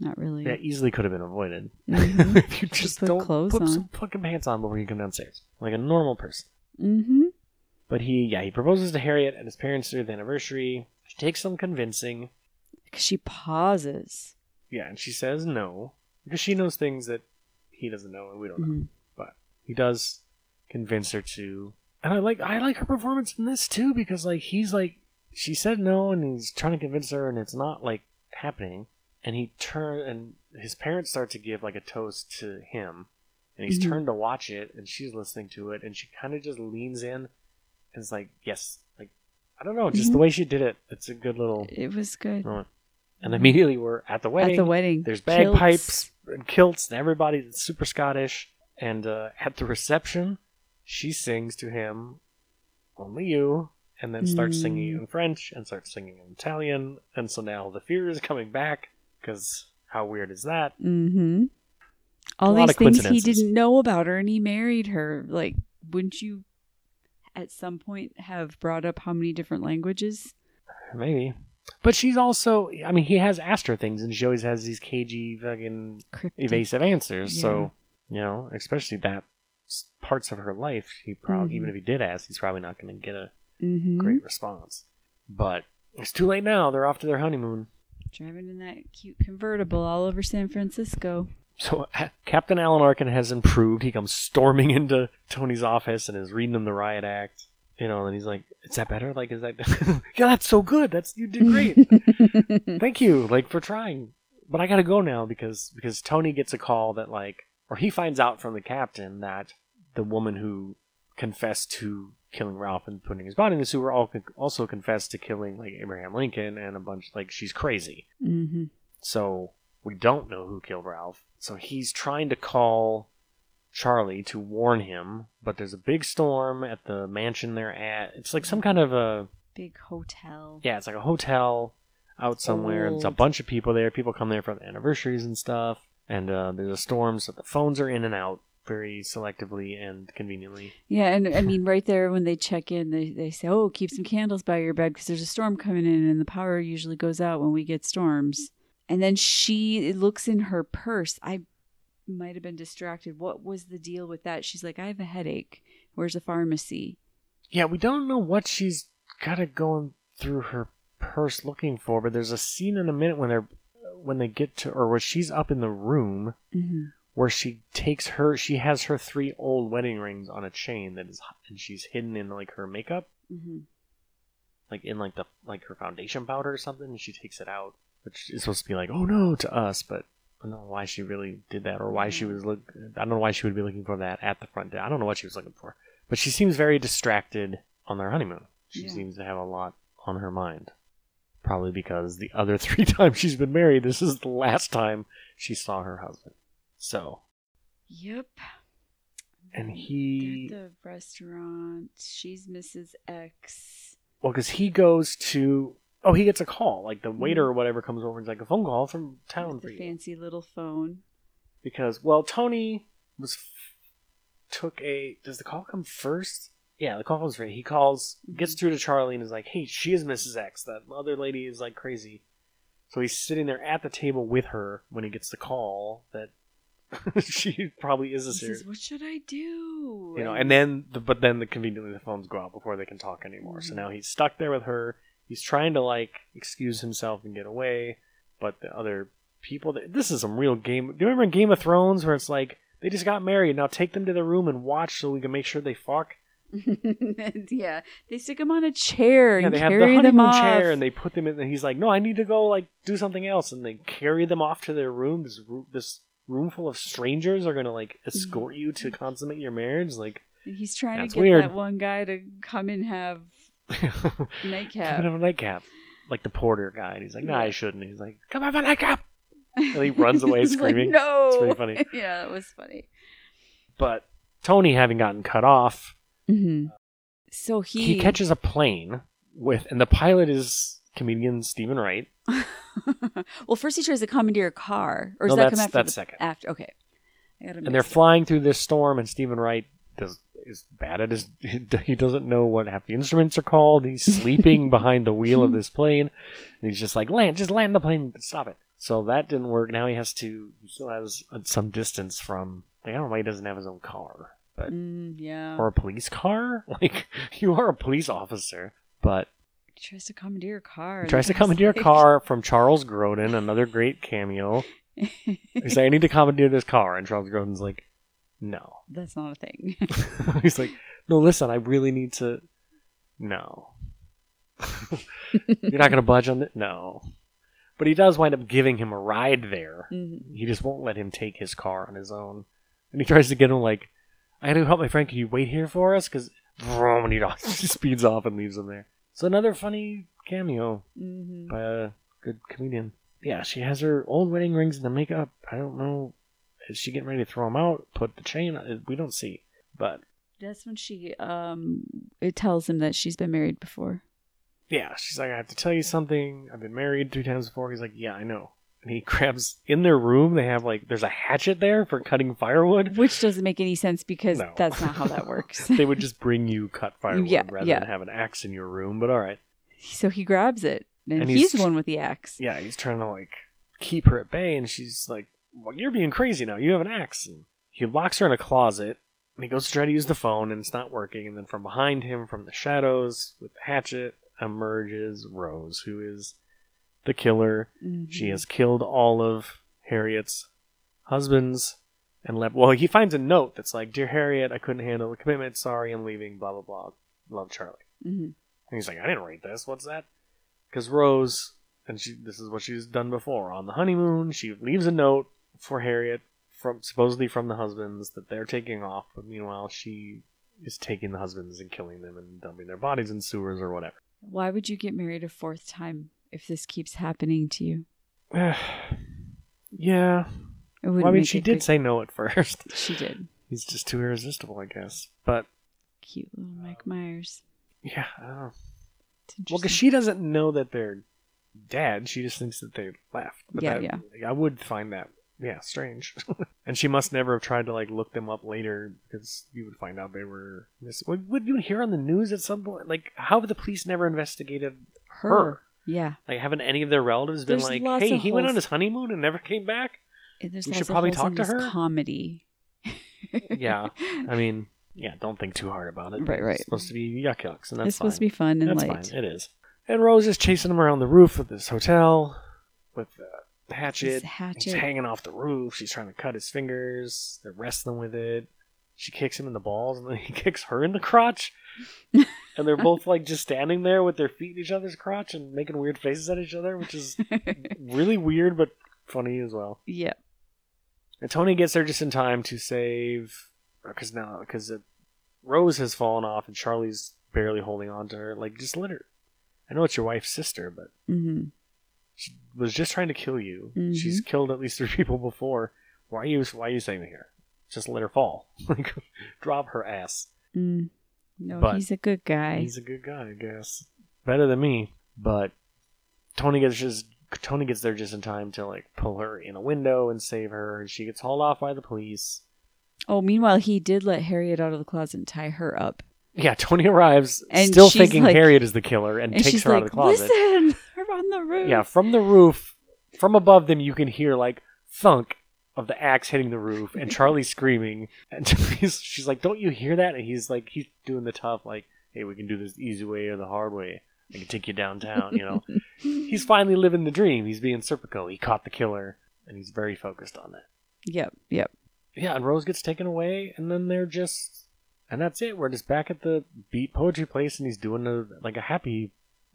Not really. that easily could have been avoided Mhm. *laughs* if you just, Just put don't clothes put on. some fucking pants on before you come downstairs, like a normal person. Mm-hmm. But he, yeah, he proposes to Harriet at his parents' 30th anniversary. She takes some convincing. Because She pauses. Yeah, and she says no because she knows things that he doesn't know and we don't know. Mhm. but he does convince her to and i like i like her performance in this too because like he's like she said no and he's trying to convince her and it's not like happening and he turn and his parents start to give like a toast to him and he's Mhm. turned to watch it and she's listening to it and she kind of just leans in and is like yes like i don't know just the Mhm. way she did it it's a good little It was good. moment and immediately we're at the wedding At the wedding. there's bagpipes and kilts and everybody's super Scottish. And uh, at the reception, she sings to him, "Only You," and then starts Mm. singing in French and starts singing in Italian. And so now the fear is coming back because how weird is that? Mm-hmm. All these things he didn't know about her, and he married her. Like, wouldn't you, at some point, have brought up how many different languages? Maybe. But she's also, I mean, he has asked her things, and she always has these cagey, fucking Cryptic. evasive answers. So, you know, especially that parts of her life, he probably, Mhm. even if he did ask, he's probably not going to get a Mm-hmm. great response. But it's too late now. They're off to their honeymoon. Driving in that cute convertible all over San Francisco. So uh, Captain Alan Arkin has improved. He comes storming *laughs* into Tony's office and is reading him the riot act. You know, and he's like, "Is that better? Like, is that? *laughs* yeah, that's so good. That's you did great. *laughs* Thank you, like for trying. But I gotta go now because because Tony gets a call that like, or he finds out from the captain that the woman who confessed to killing Ralph and putting his body in the sewer all also confessed to killing like Abraham Lincoln and a bunch like she's crazy. mm-hmm. So we don't know who killed Ralph. So he's trying to call Charlie to warn him, but there's a big storm at the mansion they're at. It's like some kind of a Big hotel. yeah, it's like a hotel out somewhere. and There's a bunch of people there. People come there for the anniversaries and stuff. And uh, there's a storm, so the phones are in and out very selectively and conveniently. Yeah, and I mean, right there when they check in, they, they say, "Oh, keep some candles by your bed because there's a storm coming in, and the power usually goes out when we get storms." And then she looks in her purse. I might have been distracted. What was the deal with that? She's like, "I have a headache. Where's the pharmacy?" Yeah, we don't know what she's got it going through her purse looking for, but there's a scene in a minute when they're when they get to or where she's up in the room Mm-hmm. where she takes her she has her three old wedding rings on a chain that is and she's hidden in like her makeup Mm-hmm. like in like the like her foundation powder or something and she takes it out which is supposed to be like oh no to us but I don't know why she really did that or why she mm. was look I don't know why she would be looking for that at the front door I don't know what she was looking for but she seems very distracted on their honeymoon she Yeah. seems to have a lot on her mind probably because the other *laughs* three times she's been married this is the last time she saw her husband so Yep. And They're he- at the restaurant. She's Mrs. X. Well, because he goes to. Oh, he gets a call. Like the waiter or whatever comes over and is like a phone call from town for the you. fancy little phone. Because well, Tony was took a. Does the call come first? Yeah, the call comes first. He calls, gets through to Charlie, and is like, "Hey, she is Mrs. X. That other lady is like crazy." So he's sitting there at the table with her when he gets the call that *laughs* she probably is a He serious. says, "What should I do?" you know and then the, but then the conveniently the phones go out before they can talk anymore so Mhm. now he's stuck there with her he's trying to like excuse himself and get away but the other people that this is some real game do you remember in game of thrones where it's like they just got married now take them to the room and watch so we can make sure they fuck? *laughs* Yeah, they stick him on a chair yeah and they have the honeymoon chair and they put them in and he's like no i need to go like do something else and they carry them off to their room. This room this room full of strangers are gonna like escort you to *laughs* consummate your marriage like he's trying to get weird. that one guy to come and have *laughs* nightcap. Come have a nightcap. Like the porter guy. And he's like, nah, I shouldn't. He's like, come have a nightcap. And he *laughs* runs away He's like, screaming. no, It's pretty funny. *laughs* yeah, it was funny. But Tony, having gotten cut off, hmm So he he, catches a plane with, and the pilot is comedian Steven Wright. well, first he tries to commandeer a car, or does No, that that's- come after? that's the- second. After, okay. And they're flying through this storm, and Steven Wright does, is bad at his. *laughs* He doesn't know what half the instruments are called. He's *laughs* sleeping behind the wheel of this plane. And he's just like, land, just land the plane, stop it. So that didn't work. Now he has to, he still has uh, some distance from, like, I don't know why he doesn't have his own car. But Mm, yeah. or a police car. *laughs* Like you are a police officer, but he tries to commandeer a car. he tries to commandeer a car from Charles Grodin, another great cameo. He's like, I need to commandeer this car, and Charles Grodin's like, No. That's not a thing. *laughs* He's like, No, listen, I really need to. No. *laughs* You're not gonna budge on it. No. But he does wind up giving him a ride there. Mhm. He just won't let him take his car on his own, and he tries to get him like, I gotta help my friend. Can you wait here for us? Because and *laughs* he speeds off and leaves him there. So another funny cameo Mhm. by a good comedian. Yeah, she has her old wedding rings and the makeup. I don't know. Is she getting ready to throw him out? Put the chain? on? We don't see. But That's when she um it tells him that she's been married before. yeah, she's like, I have to tell you something. I've been married three times before. He's like, Yeah, I know. And he *laughs* grabs in their room. They have like there's a hatchet there for cutting firewood. Which doesn't make any sense because No. that's not how that *laughs* works. they would just bring you cut firewood Yeah, rather yeah. than have an axe in your room. But all right. so he grabs it. And, And he's, he's- the one with the axe. Yeah, he's trying to like keep her at bay, and she's like, "Well, you're being crazy now. You have an axe. And he locks her in a closet, and he goes to try to use the phone, and it's not working. And then from behind him, from the shadows, with the hatchet, emerges Rose, who is the killer. Mhm. She has killed all of Harriet's husbands and left. Well, he finds a note that's like, "Dear Harriet, I couldn't handle the commitment. Sorry, I'm leaving. Blah blah blah. Love, Charlie." Mhm. And he's like, I didn't write this. What's that? Because Rose, and she, this is what she's done before. On the honeymoon, she leaves a note for Harriet, from supposedly from the husbands that they're taking off. But meanwhile, she is taking the husbands and killing them and dumping their bodies in sewers or whatever. Why would you get married a fourth time if this keeps happening to you? *sighs* yeah. It Well, I mean, she did good- say no at first. *laughs* she did. He's just too irresistible, I guess. But Cute little Mike Myers. yeah, I don't know. Well, because she doesn't know that they're dead. She just thinks that they left. But Yeah, that, yeah. I would find that yeah, strange. *laughs* and she must never have tried to like look them up later because you would find out they were. Miss- would, would you hear on the news at some point? Like, how have the police never investigated Her. her? Yeah. Like, haven't any of their relatives been There's like, "Hey, he went on his honeymoon and never came back"? And There's We should probably talk to her. Comedy. Yeah, I mean, *laughs* yeah, don't think too hard about it. Right, right. It's supposed to be yuck yucks, and that's it's supposed to be fun and That's light. fine. It is. And Rose is chasing him around the roof of this hotel with the hatchet. This He's hanging off the roof. She's trying to cut his fingers. They're wrestling with it. She kicks him in the balls, and then *laughs* he kicks her in the crotch. and they're both like just standing there with their feet in each other's crotch and making weird faces at each other, which is *laughs* really weird but funny as well. yeah. And Tony gets there just in time to save, because now because Rose has fallen off and Charlie's barely holding on to her. Like, just let her. I know it's your wife's sister, but hmm she was just trying to kill you. Mhm. She's killed at least three *laughs* people before. Why are you? Why are you saving her? Just let her fall. *laughs* Like, drop her ass. Mm. No, But he's a good guy. He's a good guy, I guess. Better than me, but Tony gets just Tony gets there just in time to like pull her in a window and save her, and she gets hauled off by the police. Oh, meanwhile, he did let Harriet out of the closet and tie her up. Yeah, Tony arrives And still thinking like- Harriet is the killer and, And takes her like, out of the closet. listen, on the roof. Yeah, from the roof, from above them, you can hear like thunk of the axe hitting the roof, and Charlie *laughs* screaming. And *laughs* he's, she's like, "Don't you hear that?" And he's like, he's doing the tough, like, "Hey, we can do this easy way or the hard way. I can take you downtown." You know, *laughs* he's finally living the dream. He's being Serpico. He caught the killer, and he's very focused on that. Yep, yep. Yeah, and Rose gets taken away, and then they're just, and that's it. We're just back at the beat poetry place, and he's doing a like a happy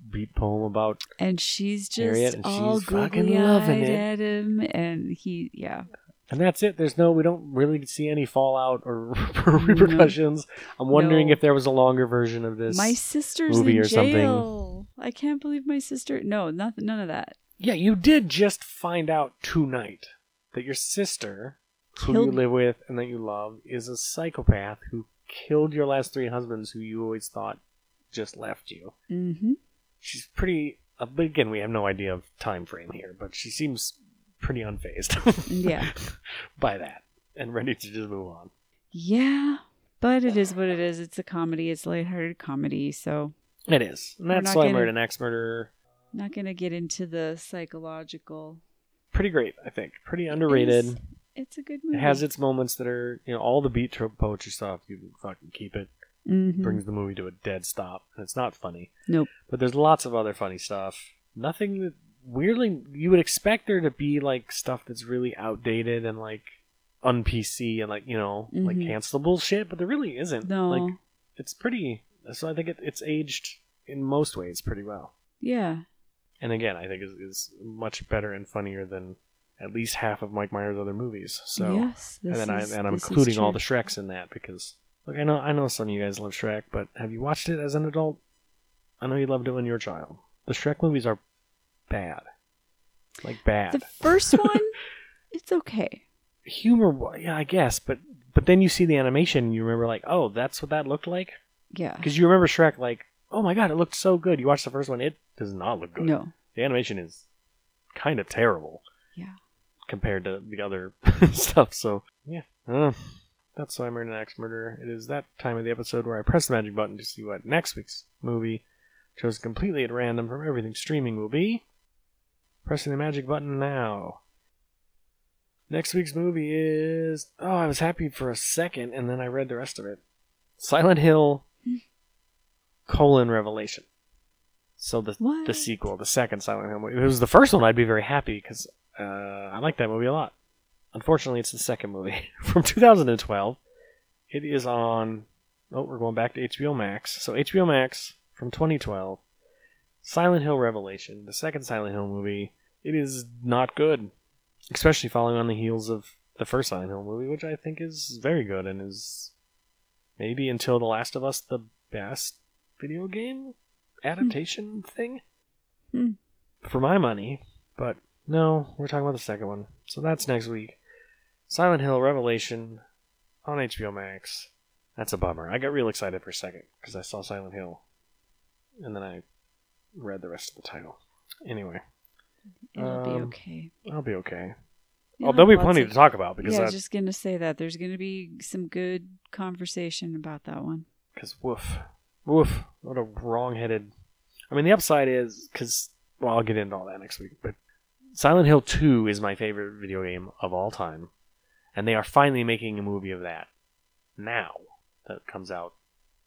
beat poem about And she's just Harriet, and all she's fucking loving it. at him, and he, yeah, And that's it. There's no, we don't really see any fallout or *laughs* repercussions. I'm wondering No. if there was a longer version of this. my sister's movie in or something. jail. I can't believe my sister. No, nothing, none of that. Yeah, you did just find out tonight that your sister, who you live with and that you love, is a psychopath who killed your last three husbands who you always thought just left you. Mm-hmm. She's pretty. Uh, but again, we have no idea of time frame here, but she seems pretty unfazed. *laughs* Yeah. by that and ready to just move on. Yeah, but it is what it is. It's a comedy. It's lighthearted comedy. So It is. And that's why I gonna- an axe murderer. not gonna get into the psychological. Pretty great, I think. Pretty underrated. It's, it's a good movie. It has its moments that are, you know, all the beat trope poetry stuff. You can fucking keep it. Mhm. Brings the movie to a dead stop, and it's not funny. Nope. But there's lots of other funny stuff. Nothing that weirdly you would expect there to be like stuff that's really outdated and like un PC and like you know like Mhm. cancelable shit, but there really isn't. No. Like it's pretty. So I think it, it's aged in most ways pretty well. Yeah. and again, I think is, is much better and funnier than at least half of Mike Myers' other movies. So, yes. and then I and I'm including all the Shreks in that because look, I know I know some of you guys love Shrek, but have you watched it as an adult? I know you loved it when you were a child. The Shrek movies are bad, like bad. The first *laughs* one, it's okay. Humor, yeah, I guess, but but then you see the animation and you remember like, oh, that's what that looked like Yeah. because you remember Shrek like, oh my god, it looked so good. You watch the first one, it does not look good. No. the animation is kind of terrible. Yeah. Compared to the other *laughs* stuff. So yeah, uh, that's why I married an axe murderer. It is that time of the episode where I press the magic button to see what next week's movie, chosen completely at random from everything streaming, will be. Pressing the magic button now. Next week's movie is. Oh, I was happy for a second, and then I read the rest of it. Silent Hill colon Revelation. So the What? the sequel, the second Silent Hill movie. If it was the first one, I'd be very happy because uh, I like that movie a lot. Unfortunately, it's the second movie *laughs* from 2012. It is on. Oh, we're going back to HBO Max. So HBO Max from 2012. Silent Hill Revelation, the second Silent Hill movie. It is not good, especially following on the heels of the first Silent Hill movie, which I think is very good and is maybe until The Last of Us the best video game adaptation thing Hmm. for my money. But no, we're talking about the second one. So that's next week. Silent Hill Revelation on HBO Max. That's a bummer. I got real excited for a second because I saw Silent Hill, and then I read the rest of the title. Anyway, It'll be Um, okay. I'll be okay. Oh, there'll be plenty of- to talk about because yeah, was just gonna say that there's gonna be some good conversation about that one. Because woof, woof, what a wrong-headed. I mean, the upside is because well, I'll get into all that next week. But Silent Hill Two is my favorite video game of all time, and they are finally making a movie of that now that comes out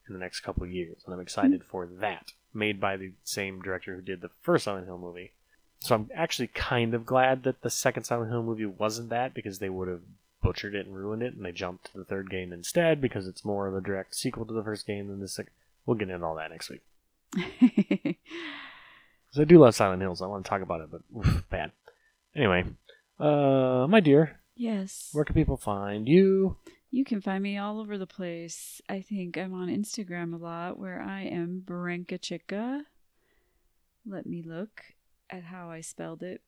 in the next couple of years, and I'm excited for that. Made by the same director who did the first Silent Hill movie. So I'm actually kind of glad that the second Silent Hill movie wasn't that because they would have butchered it and ruined it, and they jumped to the third game instead because it's more of a direct sequel to the first game than the second. We'll get into all that next week. *laughs* Because I do love Silent Hills. I want to talk about it, but oof, bad. Anyway, uh, my dear, yes. where can people find you? You can find me all over the place. I think I'm on Instagram a lot where I am Brenka Chika. Let me look at how I spelled it.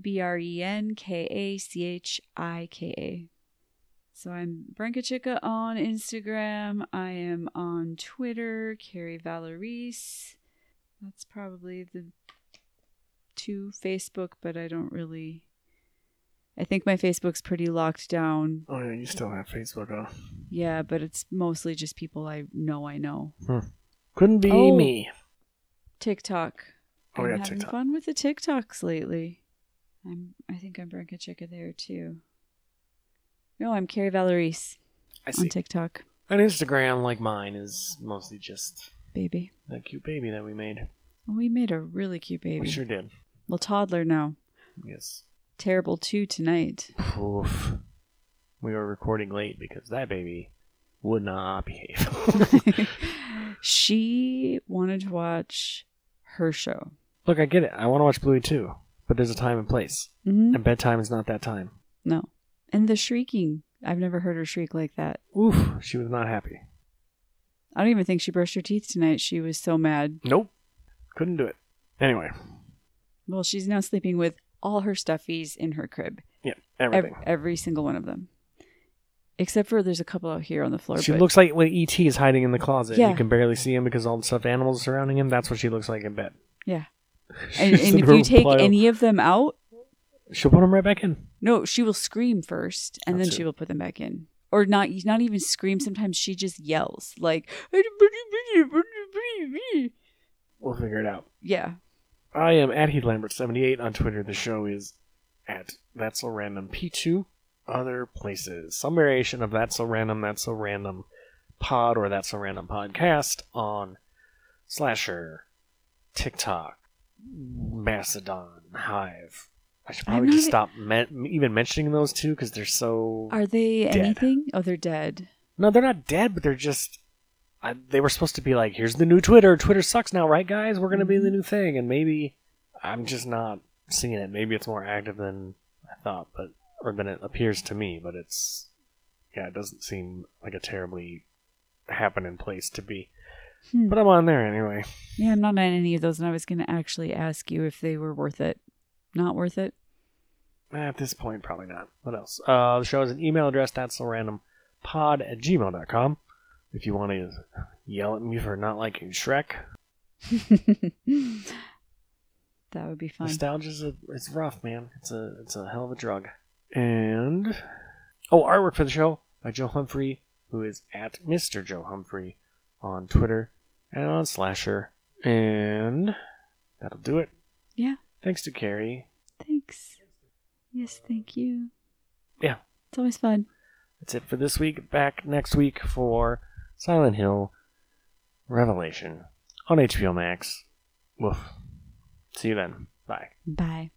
B R E N K A C H I K A. So I'm Brenka Chika on Instagram. I am on Twitter, Carrie Valoris. That's probably the two Facebook, but I don't really. I think my Facebook's pretty locked down. Oh yeah, you still have Facebook, huh? Yeah, but it's mostly just people I know I know. Hmm. Couldn't be Oh. me. TikTok. Oh, I'm yeah, having TikTok. fun with the TikToks lately. I'm I think I'm Brenka Chika there too. No, I'm Carrie Valoris I on. TikTok, An Instagram like mine is mostly just baby. that cute baby that we made. We made a really cute baby. We sure did. Well, toddler now. Yes. Terrible two tonight. Oof. We were recording late because that baby would not behave. *laughs* *laughs* she wanted to watch her show. Look, I get it. I want to watch Bluey too, but there's a time and place, hmm and bedtime is not that time. No, and the shrieking. I've never heard her shriek like that. Oof, she was not happy. I don't even think she brushed her teeth tonight. She was so mad. Nope, couldn't do it. Anyway, Well, she's now sleeping with all her stuffies in her crib. yeah, everything. every single one of them. Except for there's a couple out here on the floor. She but looks like when ET is hiding in the closet. Yeah. You can barely see him because all the stuffed animals surrounding him. That's what she looks like in bed. Yeah. *laughs* And, She's and if you take pile. any of them out, she'll put them right back in. no, she will scream first, and That's then she will put them back in. Or not, not even scream. Sometimes she just yells like, We'll figure it out. yeah. I am at Heath Lambert seventy eight on Twitter. The show is at That's So Random P2. Other places, some variation of That's So Random, That's So Random Pod or That's So Random Podcast on Slasher, TikTok, Mastodon, Hive. I should probably just stop me- even mentioning those two because they're so. Are they Dead. anything? Oh, they're dead. No, they're not dead, but they're just. I, they were supposed to be like, here's the new Twitter. Twitter sucks now, right, guys? We're going to be the new thing. And maybe I'm just not seeing it. Maybe it's more active than I thought, but or than it appears to me. But it's. Yeah, it doesn't seem like a terribly happening place to be. Hmm. But I'm on there anyway. Yeah, I'm not on any of those, and I was going to actually ask you if they were worth it. Not worth it? At this point, probably not. What else? Uh, the show has an email address. That's so random pod at gmail.com. If you want to yell at me for not liking Shrek, *laughs* that would be fun. Nostalgia's a, it's rough, man. It's a it's a hell of a drug. And oh, artwork for the show by Joe Humphrey, who is at Mr. Joe Humphrey on Twitter and on Slasher. And that'll do it. Yeah. Thanks to Carrie. Thanks. Yes, thank you. Yeah. It's always fun. That's it for this week. Back next week for Silent Hill Revelation on HBO Max. Woof. See you then. Bye. Bye.